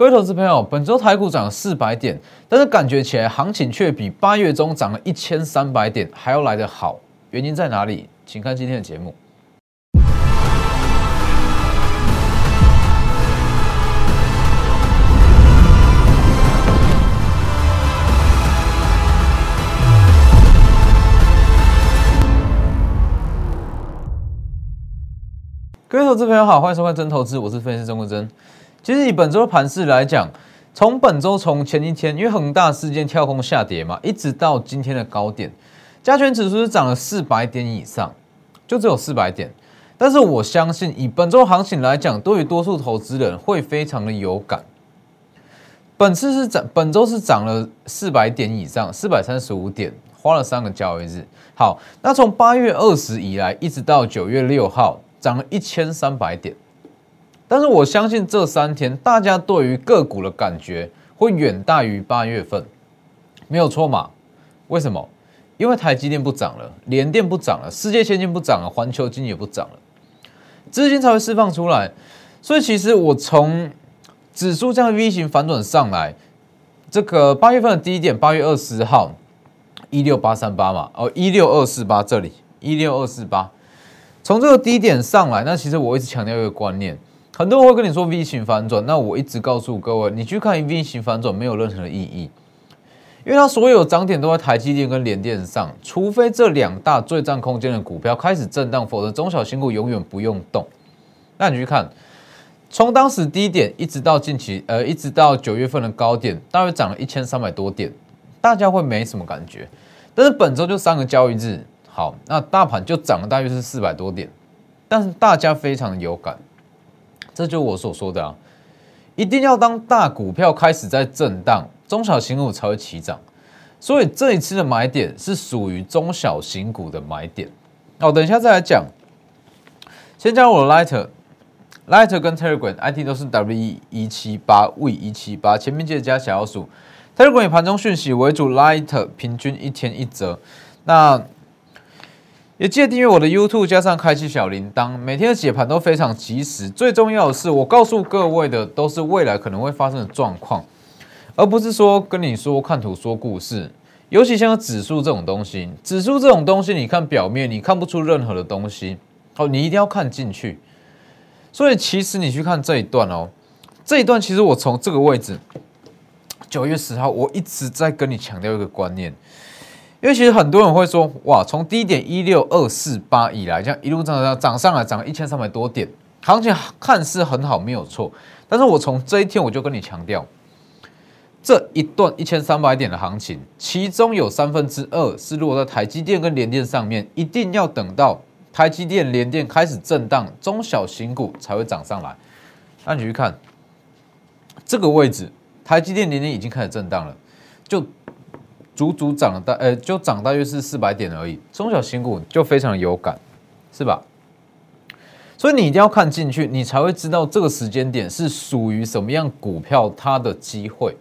各位投资朋友，本周台股涨了四百点，但是感觉起来行情却比八月中涨了一千三百点还要来得好，原因在哪里？请看今天的节目。各位投资朋友好，欢迎收看真投资，我是分析师钟国珍。其实以本周的盘势来讲，从本周从前一天因为恒大事件跳空下跌嘛，一直到今天的高点，加权指数是涨了四百点以上，就只有四百点。但是我相信以本周行情来讲，对于多数投资人会非常的有感。本次是涨，本周是涨了四百点以上，四百三十五点，花了三个交易日。好，那从八月二十以来，一直到九月六号。涨了一千三百点，但是我相信这三天大家对于个股的感觉会远大于八月份，没有错嘛？为什么？因为台积电不涨了，联电不涨了，世界先进不涨了，环球金也不涨了，资金才会释放出来。所以其实我从指数这样 V 型反转上来，这个八月份的低点，八月二十号一六八三八嘛，哦一六二四八这里一六二四八。从这个低点上来，那其实我一直强调一个观念，很多人会跟你说 V 型反转，那我一直告诉各位，你去看 V 型反转没有任何的意义，因为它所有涨点都在台积电跟联电上，除非这两大最占空间的股票开始震荡，否则中小型股永远不用动。那你去看，从当时低点一直到近期，呃，一直到九月份的高点，大约涨了一千三百多点，大家会没什么感觉，但是本周就三个交易日。好，那大盘就涨了大约是四百多点，但是大家非常有感，这就是我所说的啊，一定要当大股票开始在震荡，中小型股才会起涨，所以这一次的买点是属于中小型股的买点。好，等一下再来讲，先加入我的 Lighter，Lighter 跟 Telegram ID 都是 WE 一七八 V 一七八，前面记得加小老鼠，Telegram 以盘中讯息为主，Lighter 平均一天一折，那。也记得订阅我的 YouTube，加上开启小铃铛，每天的解盘都非常及时。最重要的是，我告诉各位的都是未来可能会发生的状况，而不是说跟你说看图说故事。尤其像指数这种东西，指数这种东西，你看表面你看不出任何的东西，哦，你一定要看进去。所以其实你去看这一段哦，这一段其实我从这个位置，九月十号，我一直在跟你强调一个观念。因为其实很多人会说，哇，从低点一六二四八以来，这样一路涨涨涨上来，涨了一千三百多点，行情看似很好，没有错。但是我从这一天我就跟你强调，这一段一千三百点的行情，其中有三分之二是落在台积电跟联电上面，一定要等到台积电、联电开始震荡，中小型股才会涨上来。那你去看这个位置，台积电、联电已经开始震荡了，就。足足涨了大，呃，就涨大约是四百点而已。中小型股就非常有感，是吧？所以你一定要看进去，你才会知道这个时间点是属于什么样股票它的机会。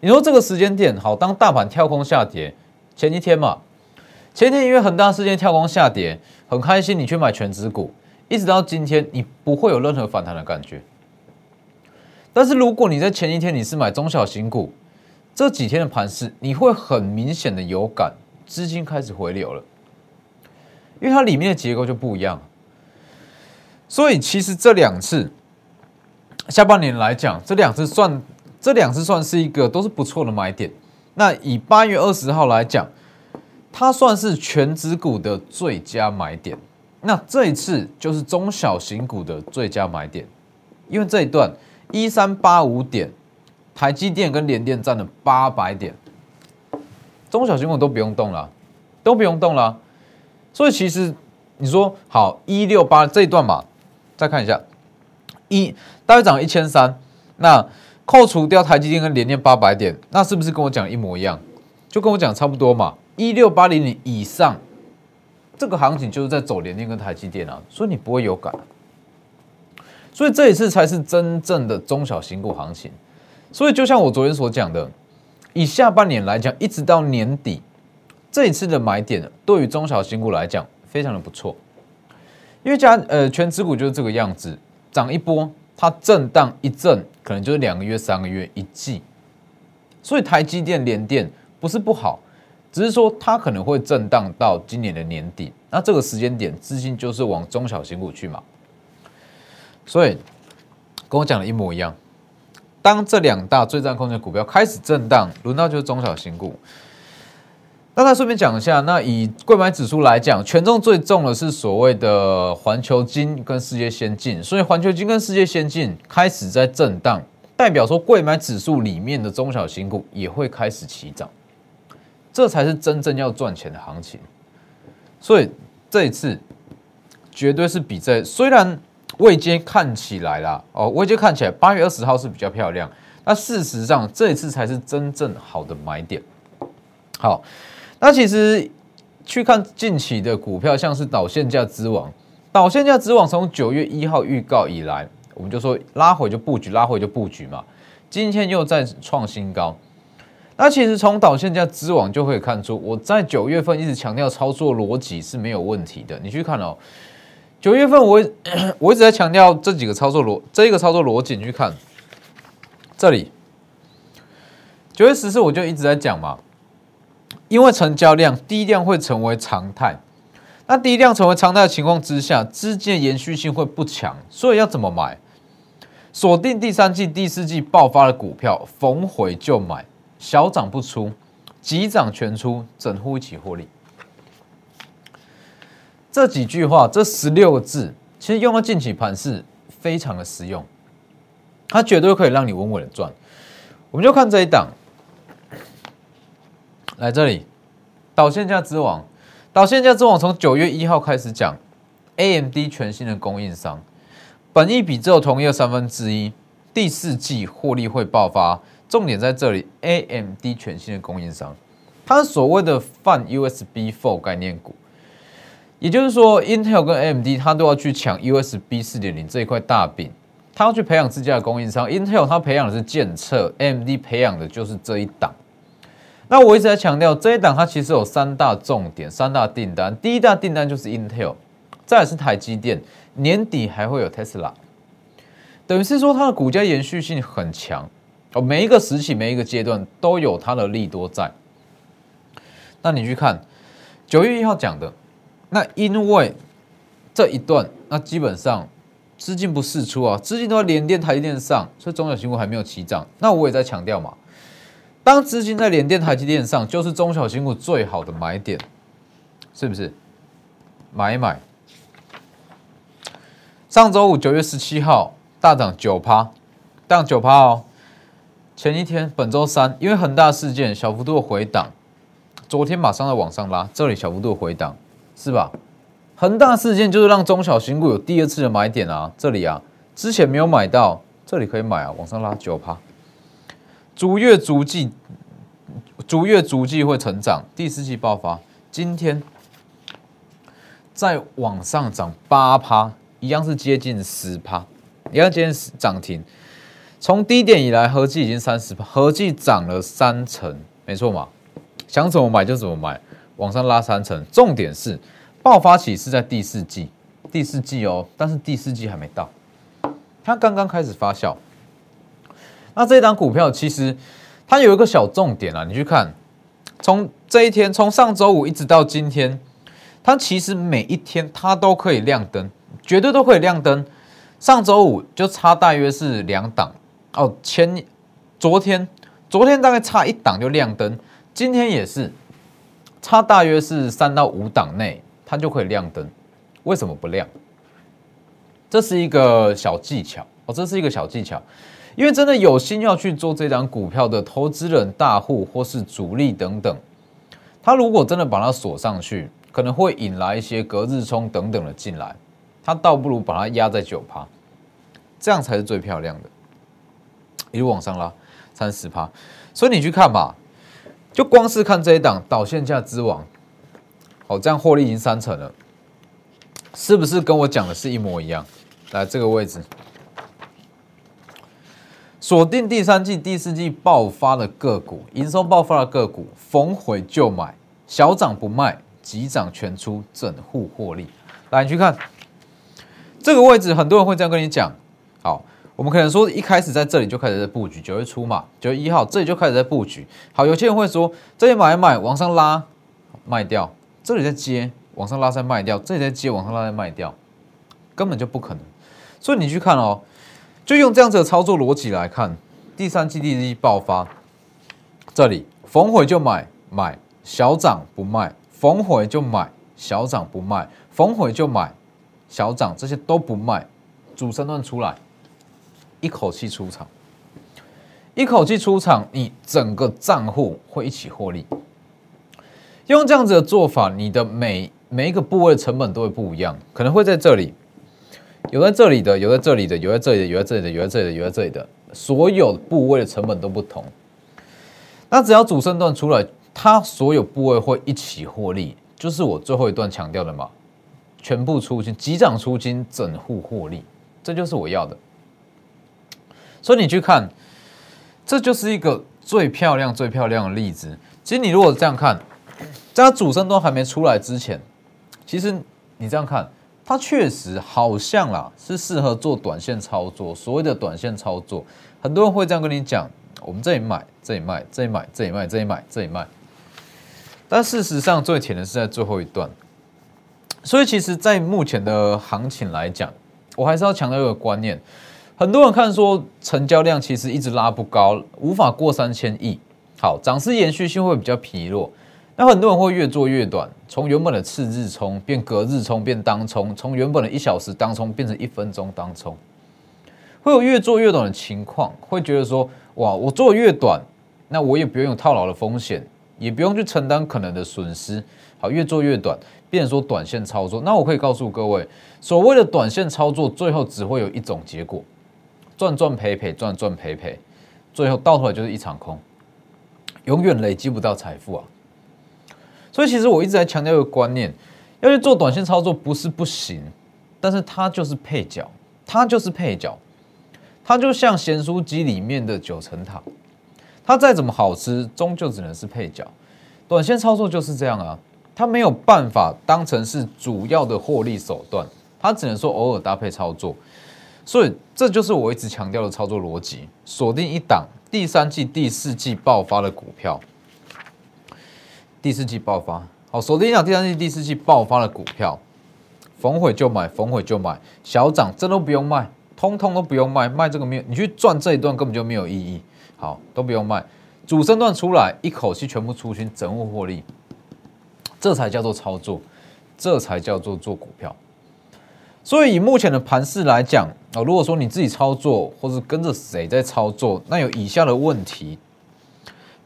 你说这个时间点好，当大盘跳空下跌前一天嘛，前一天因为恒大事件跳空下跌，很开心你去买全指股，一直到今天你不会有任何反弹的感觉。但是如果你在前一天你是买中小型股，这几天的盘势，你会很明显的有感，资金开始回流了，因为它里面的结构就不一样。所以其实这两次下半年来讲，这两次算这两次算是一个都是不错的买点。那以八月二十号来讲，它算是全指股的最佳买点。那这一次就是中小型股的最佳买点，因为这一段一三八五点。台积电跟联电占了八百点，中小型股都不用动了，都不用动了。所以其实你说好一六八这一段嘛，再看一下一大约涨一千三，那扣除掉台积电跟联电八百点，那是不是跟我讲一模一样？就跟我讲差不多嘛。一六八零零以上，这个行情就是在走联电跟台积电啊，所以你不会有感。所以这一次才是真正的中小型股行情。所以，就像我昨天所讲的，以下半年来讲，一直到年底，这一次的买点对于中小型股来讲非常的不错，因为加呃全指股就是这个样子，涨一波，它震荡一震，可能就是两个月、三个月、一季。所以台积电、联电不是不好，只是说它可能会震荡到今年的年底。那这个时间点，资金就是往中小型股去嘛。所以跟我讲的一模一样。当这两大最占空间股票开始震荡，轮到就是中小型股。那再顺便讲一下，那以贵买指数来讲，权重最重的是所谓的环球金跟世界先进，所以环球金跟世界先进开始在震荡，代表说贵买指数里面的中小型股也会开始起涨，这才是真正要赚钱的行情。所以这一次绝对是比在虽然。位阶看起来啦，哦，位阶看起来八月二十号是比较漂亮，那事实上这一次才是真正好的买点。好，那其实去看近期的股票，像是导线价之王，导线价之王从九月一号预告以来，我们就说拉回就布局，拉回就布局嘛。今天又在创新高，那其实从导线价之王就可以看出，我在九月份一直强调操作逻辑是没有问题的。你去看哦。九月份，我 我一直在强调这几个操作逻，这一个操作逻辑，你去看这里。九月十四，我就一直在讲嘛，因为成交量低量会成为常态，那低量成为常态的情况之下，资金延续性会不强，所以要怎么买？锁定第三季、第四季爆发的股票，逢回就买，小涨不出，急涨全出，整户一起获利。这几句话，这十六个字，其实用到近期盘是非常的实用，它绝对可以让你稳稳的赚。我们就看这一档，来这里，导线价之王，导线价之王从九月一号开始讲，AMD 全新的供应商，本一比只有同业三分之一，第四季获利会爆发，重点在这里，AMD 全新的供应商，它所谓的泛 USB Four 概念股。也就是说，Intel 跟 AMD 它都要去抢 USB 四点零这一块大饼，它要去培养自家的供应商。Intel 它培养的是建测，AMD 培养的就是这一档。那我一直在强调，这一档它其实有三大重点、三大订单。第一大订单就是 Intel，再是台积电，年底还会有 Tesla。等于是说，它的股价延续性很强哦，每一个时期、每一个阶段都有它的利多在。那你去看九月一号讲的。那因为这一段，那基本上资金不释出啊，资金都在连电、台积电上，所以中小型股还没有起涨。那我也在强调嘛，当资金在连电、台积电上，就是中小型股最好的买点，是不是？买一买。上周五九月十七号大涨九趴，大涨九趴哦。前一天本周三，因为很大事件，小幅度的回档，昨天马上在往上拉，这里小幅度回档。是吧？恒大事件就是让中小型股有第二次的买点啊！这里啊，之前没有买到，这里可以买啊，往上拉九趴。逐月逐季，逐月逐季会成长，第四季爆发。今天再往上涨八趴，一样是接近十趴，一样今天涨停。从低点以来，合计已经三十趴，合计涨了三成，没错嘛？想怎么买就怎么买。往上拉三成，重点是爆发起是在第四季，第四季哦，但是第四季还没到，它刚刚开始发酵。那这一档股票其实它有一个小重点啊，你去看，从这一天，从上周五一直到今天，它其实每一天它都可以亮灯，绝对都可以亮灯。上周五就差大约是两档哦，前昨天昨天大概差一档就亮灯，今天也是。差大约是三到五档内，它就可以亮灯。为什么不亮？这是一个小技巧哦，这是一个小技巧。因为真的有心要去做这张股票的投资人、大户或是主力等等，他如果真的把它锁上去，可能会引来一些隔日冲等等的进来。他倒不如把它压在九趴，这样才是最漂亮的。一路往上拉三十趴，所以你去看吧。就光是看这一档导线价之王，好，这样获利已经三成了，是不是跟我讲的是一模一样？来这个位置，锁定第三季、第四季爆发的个股，营收爆发的个股，逢回就买，小涨不卖，急涨全出，整户获利。来，你去看这个位置，很多人会这样跟你讲。好，我们可能说一开始在这里就开始在布局，九月初嘛，九月一号这里就开始在布局。好，有些人会说这里买一买，往上拉卖掉，这里再接往上拉再卖掉，这里再接往上拉再卖掉，根本就不可能。所以你去看哦，就用这样子的操作逻辑来看，第三季第一爆发，这里逢回就买买，小涨不卖，逢回就买，小涨不卖，逢回就买，小涨这些都不卖，主升段出来。一口气出场，一口气出场，你整个账户会一起获利。用这样子的做法，你的每每一个部位的成本都会不一样，可能会在这里，有在这里的，有在这里的，有在这里的，有在这里的，有在这里的，有在这里的，所有部位的成本都不同。那只要主升段出来，它所有部位会一起获利，就是我最后一段强调的嘛，全部出金，急涨出金，整户获利，这就是我要的。所以你去看，这就是一个最漂亮、最漂亮的例子。其实你如果这样看，在它主升都还没出来之前，其实你这样看，它确实好像啦是适合做短线操作。所谓的短线操作，很多人会这样跟你讲：我们这里买，这里卖，这里买，这里卖，这里买，这里卖。但事实上，最甜的是在最后一段。所以，其实，在目前的行情来讲，我还是要强调一个观念。很多人看说成交量其实一直拉不高，无法过三千亿。好，涨势延续性会比较疲弱。那很多人会越做越短，从原本的次日冲变隔日冲变当冲，从原本的一小时当冲变成一分钟当冲，会有越做越短的情况。会觉得说，哇，我做越短，那我也不用有套牢的风险，也不用去承担可能的损失。好，越做越短，变成说短线操作。那我可以告诉各位，所谓的短线操作，最后只会有一种结果。赚赚赔赔，赚赚赔赔，最后到头来就是一场空，永远累积不到财富啊！所以其实我一直在强调一个观念：要去做短线操作不是不行，但是它就是配角，它就是配角，它就像咸酥鸡里面的九层塔，它再怎么好吃，终究只能是配角。短线操作就是这样啊，它没有办法当成是主要的获利手段，它只能说偶尔搭配操作。所以这就是我一直强调的操作逻辑：锁定一档第三季、第四季爆发的股票。第四季爆发，好，锁定一档第三季、第四季爆发的股票，逢回就买，逢回就买，小涨这都不用卖，通通都不用卖，卖这个没有，你去赚这一段根本就没有意义。好，都不用卖，主升段出来，一口气全部出清，整户获利，这才叫做操作，这才叫做做股票。所以以目前的盘势来讲啊，如果说你自己操作，或是跟着谁在操作，那有以下的问题：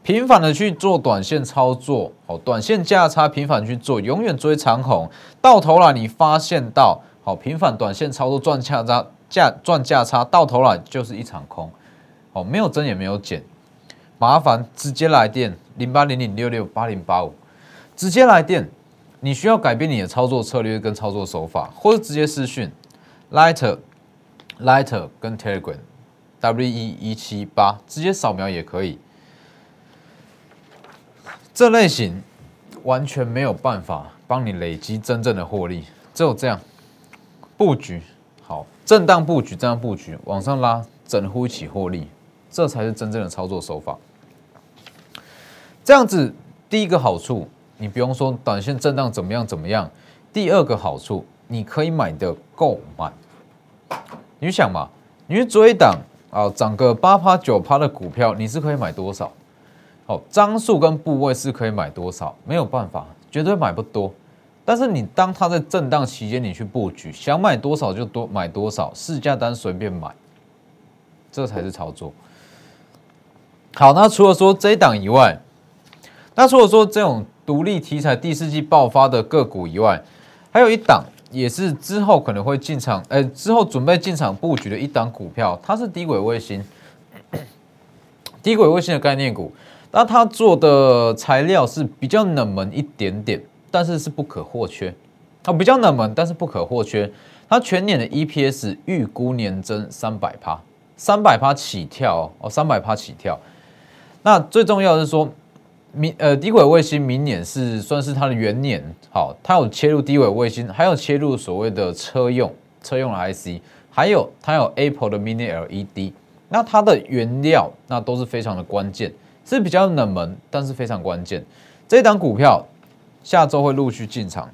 频繁的去做短线操作，哦，短线价差频繁去做，永远追长红，到头来你发现到，好频繁短线操作赚价差价赚价差，到头来就是一场空，哦，没有增也没有减，麻烦直接来电零八零零六六八零八五，直接来电。你需要改变你的操作策略跟操作手法，或者直接私讯 Lighter Lighter 跟 Telegram W E 一七八，直接扫描也可以。这类型完全没有办法帮你累积真正的获利，只有这样布局好，震荡布局，这样布局往上拉，整户一起获利，这才是真正的操作手法。这样子第一个好处。你不用说短线震荡怎么样怎么样。第二个好处，你可以买的够满。你想嘛，你去追档啊，涨个八趴九趴的股票，你是可以买多少？哦，张数跟部位是可以买多少？没有办法，绝对买不多。但是你当它在震荡期间，你去布局，想买多少就多买多少，市价单随便买，这才是操作。好，那除了说这一档以外，那除了说这种。独立题材第四季爆发的个股以外，还有一档也是之后可能会进场，呃，之后准备进场布局的一档股票，它是低轨卫星，低轨卫星的概念股。那它做的材料是比较冷门一点点，但是是不可或缺。它比较冷门，但是不可或缺。它全年的 EPS 预估年增三百趴，三百趴起跳哦，三百趴起跳。那最重要的是说。明呃低轨卫星明年是算是它的元年，好，它有切入低轨卫星，还有切入所谓的车用车用的 IC，还有它有 Apple 的 Mini LED，那它的原料那都是非常的关键，是比较冷门，但是非常关键。这档股票下周会陆续进场，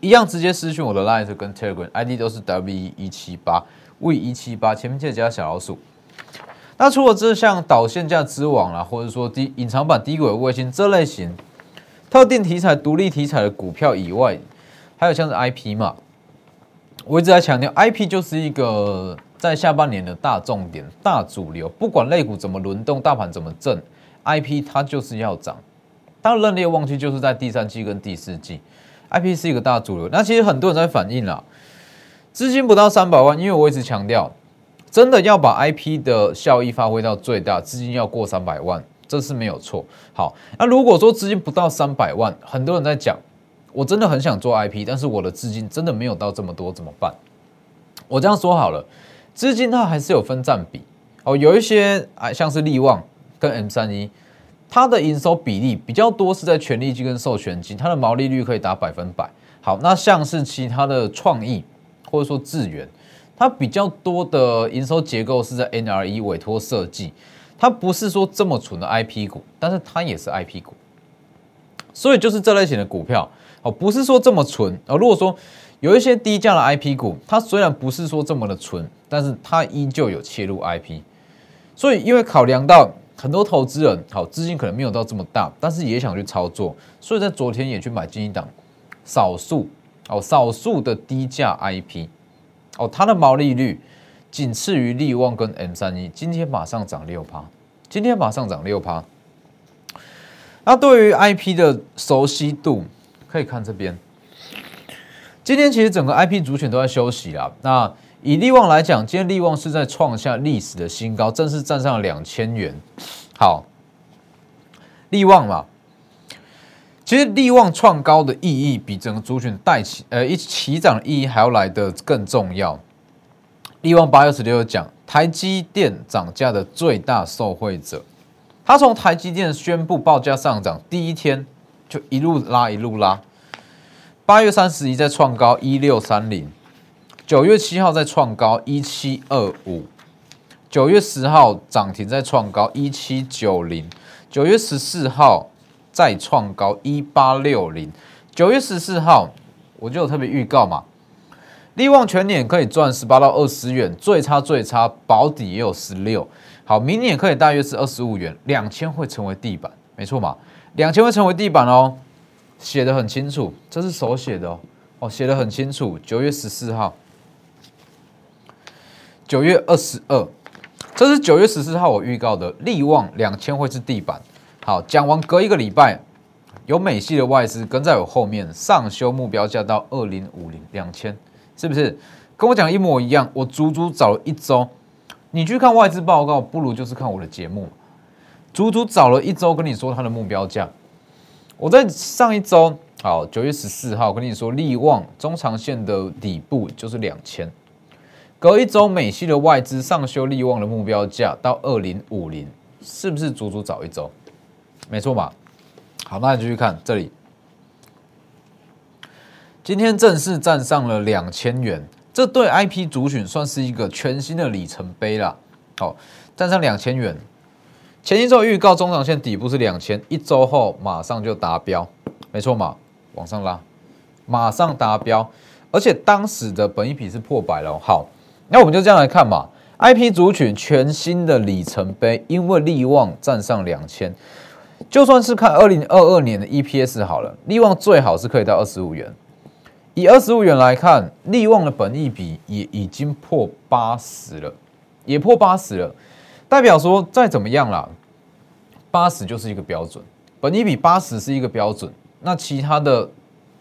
一样直接私讯我的 Line 跟 Telegram ID 都是 W 一七八 V 一七八，前面记得加小老鼠。那除了这像导线架之王啦，或者说低隐藏版低轨卫星这类型特定题材、独立题材的股票以外，还有像是 IP 嘛，我一直在强调，IP 就是一个在下半年的大重点、大主流，不管类股怎么轮动，大盘怎么震，IP 它就是要涨。当认列旺季就是在第三季跟第四季，IP 是一个大主流。那其实很多人在反映啦，资金不到三百万，因为我一直强调。真的要把 IP 的效益发挥到最大，资金要过三百万，这是没有错。好，那如果说资金不到三百万，很多人在讲，我真的很想做 IP，但是我的资金真的没有到这么多，怎么办？我这样说好了，资金它还是有分占比哦，有一些啊，像是利旺跟 M 三一，它的营收比例比较多是在权利金跟授权金，它的毛利率可以达百分百。好，那像是其他的创意或者说智源。它比较多的营收结构是在 NRE 委托设计，它不是说这么纯的 IP 股，但是它也是 IP 股，所以就是这类型的股票哦，不是说这么纯哦。如果说有一些低价的 IP 股，它虽然不是说这么的纯，但是它依旧有切入 IP，所以因为考量到很多投资人好资金可能没有到这么大，但是也想去操作，所以在昨天也去买金一档，少数哦少数的低价 IP。哦，它的毛利率仅次于利旺跟 M 三一，今天马上涨六趴，今天马上涨六趴。那对于 IP 的熟悉度，可以看这边。今天其实整个 IP 主选都在休息啦。那以利旺来讲，今天利旺是在创下历史的新高，正式站上了两千元。好，利旺嘛，其实利旺创高的意义比整个族群带起呃一起涨的意义还要来的更重要。利旺八月十六讲，台积电涨价的最大受惠者，他从台积电宣布报价上涨第一天就一路拉一路拉，八月三十一再创高一六三零，九月七号再创高一七二五，九月十号涨停再创高一七九零，九月十四号。再创高一八六零，九月十四号我就有特别预告嘛，利旺全年可以赚十八到二十元，最差最差保底也有十六，好，明年可以大约是二十五元，两千会成为地板，没错嘛，两千会成为地板哦，写的很清楚，这是手写的哦，哦，写的很清楚，九月十四号，九月二十二，这是九月十四号我预告的利旺两千会是地板。好，讲完隔一个礼拜，有美系的外资跟在我后面上修目标价到二零五零两千，是不是跟我讲一模一样？我足足找了一周，你去看外资报告，不如就是看我的节目，足足找了一周跟你说它的目标价。我在上一周，好九月十四号跟你说，利旺中长线的底部就是两千，隔一周美系的外资上修利旺的目标价到二零五零，是不是足足早一周？没错嘛，好，那你继续看这里，今天正式站上了两千元，这对 IP 主选算是一个全新的里程碑了。好，站上两千元，前一周预告中长线底部是两千，一周后马上就达标，没错嘛，往上拉，马上达标，而且当时的本一比是破百了。好，那我们就这样来看嘛，IP 主群全新的里程碑，因为利旺站上两千。就算是看二零二二年的 EPS 好了，利旺最好是可以到二十五元。以二十五元来看，利旺的本益比也已经破八十了，也破八十了，代表说再怎么样啦，八十就是一个标准，本益比八十是一个标准。那其他的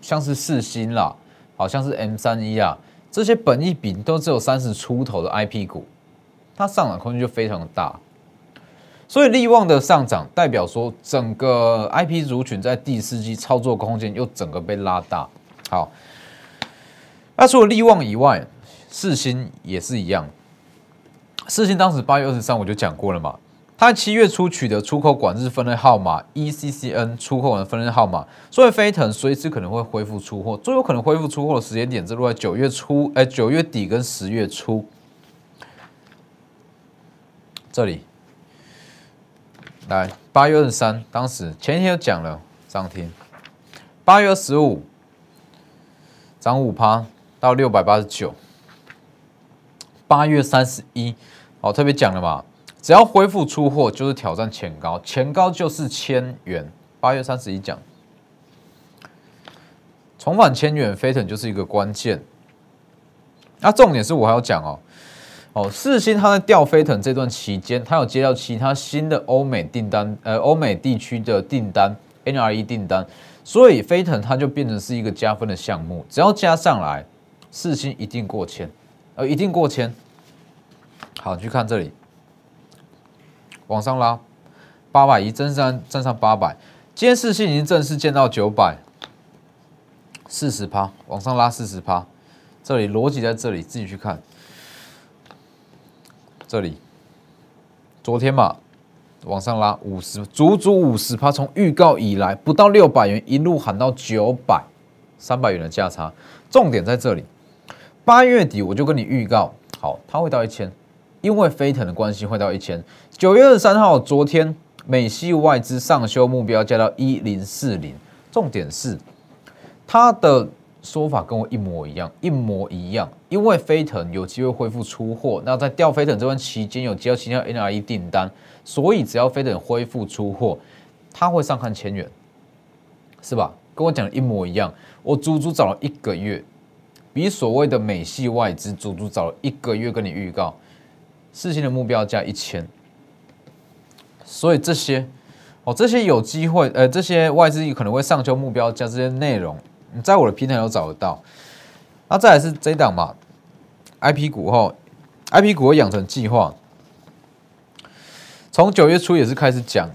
像是四星啦，好像是 M 三一啊，这些本益比都只有三十出头的 IP 股，它上涨空间就非常的大。所以利旺的上涨代表说，整个 IP 族群在第四季操作空间又整个被拉大。好，那除了利旺以外，四星也是一样。四星当时八月二十三我就讲过了嘛，它七月初取得出口管制分类号码 ECCN 出口的分类号码，所以飞腾随时可能会恢复出货，最有可能恢复出货的时间点，是落在九月初，哎，九月底跟十月初。这里，来八月二十三，当时前天就讲了涨停，八月二十五涨五趴到六百八十九，八月三十一，哦，特别讲了嘛。只要恢复出货，就是挑战前高，前高就是千元。八月三十一讲，重返千元，飞腾就是一个关键。那重点是我还要讲哦，哦，四星它在掉飞腾这段期间，它有接到其他新的欧美订单，呃，欧美地区的订单，NRE 订单，所以飞腾它就变成是一个加分的项目，只要加上来，四星一定过千，呃，一定过千。好，去看这里。往上拉，八百一，正上正上八百。今天四星已经正式见到九百，四十趴，往上拉四十趴。这里逻辑在这里，自己去看。这里，昨天嘛，往上拉五十，足足五十趴。从预告以来，不到六百元，一路喊到九百，三百元的价差。重点在这里，八月底我就跟你预告，好，它会到一千。因为飞腾的关系会到一千。九月二十三号，昨天美系外资上修目标加到一零四零。重点是它的说法跟我一模一样，一模一样。因为飞腾有机会恢复出货，那在掉飞腾这段期间有接到其他 NRE 订单，所以只要飞腾恢复出货，他会上看千元，是吧？跟我讲的一模一样。我足足找了一个月，比所谓的美系外资足足找了一个月跟你预告。事情的目标价一千，所以这些哦，这些有机会，呃，这些外资可能会上修目标价这些内容，你在我的平台都找得到。那再来是这档嘛，IP 股后，IP 股的养成计划，从九月初也是开始讲，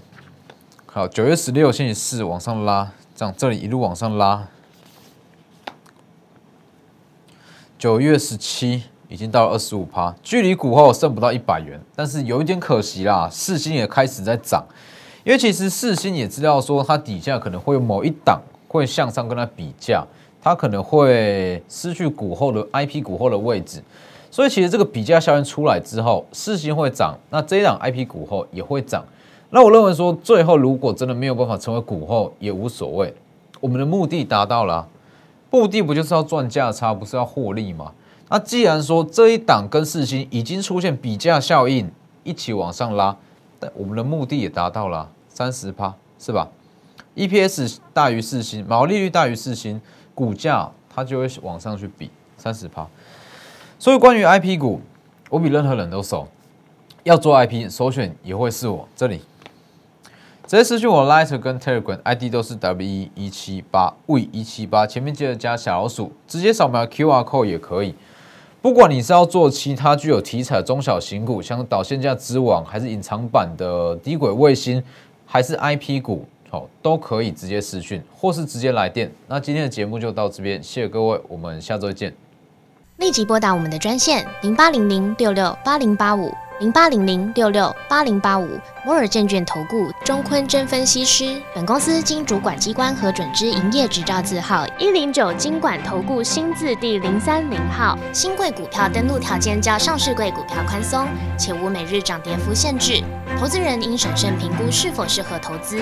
好，九月十六星期四往上拉，这样这里一路往上拉，九月十七。已经到了二十五趴，距离股后剩不到一百元，但是有一点可惜啦，四星也开始在涨，因为其实四星也知道说它底下可能会有某一档会向上跟它比价，它可能会失去股后的 IP 股后的位置，所以其实这个比价效应出来之后，四星会涨，那这一档 IP 股后也会涨，那我认为说最后如果真的没有办法成为股后也无所谓，我们的目的达到了，目的不就是要赚价差，不是要获利吗？那既然说这一档跟四星已经出现比价效应，一起往上拉，但我们的目的也达到了三十趴，是吧？？EPS 大于四星，毛利率大于四星，股价它就会往上去比三十趴。所以关于 IP 股，我比任何人都熟。要做 IP，首选也会是我这里。直接私讯我 Light 跟 Telegram ID 都是 W 一一七八 V 一七八，前面记得加小老鼠，直接扫描 QR code 也可以。不管你是要做其他具有题材的中小型股，像导线架之王，还是隐藏版的低轨卫星，还是 IP 股，都可以直接私讯，或是直接来电。那今天的节目就到这边，谢谢各位，我们下周见。立即拨打我们的专线零八零零六六八零八五零八零零六六八零八五摩尔证券投顾钟坤真分析师。本公司经主管机关核准之营业执照字号一零九金管投顾新字第零三零号。新贵股票登录条件较上市贵股票宽松，且无每日涨跌幅限制。投资人应审慎评估是否适合投资。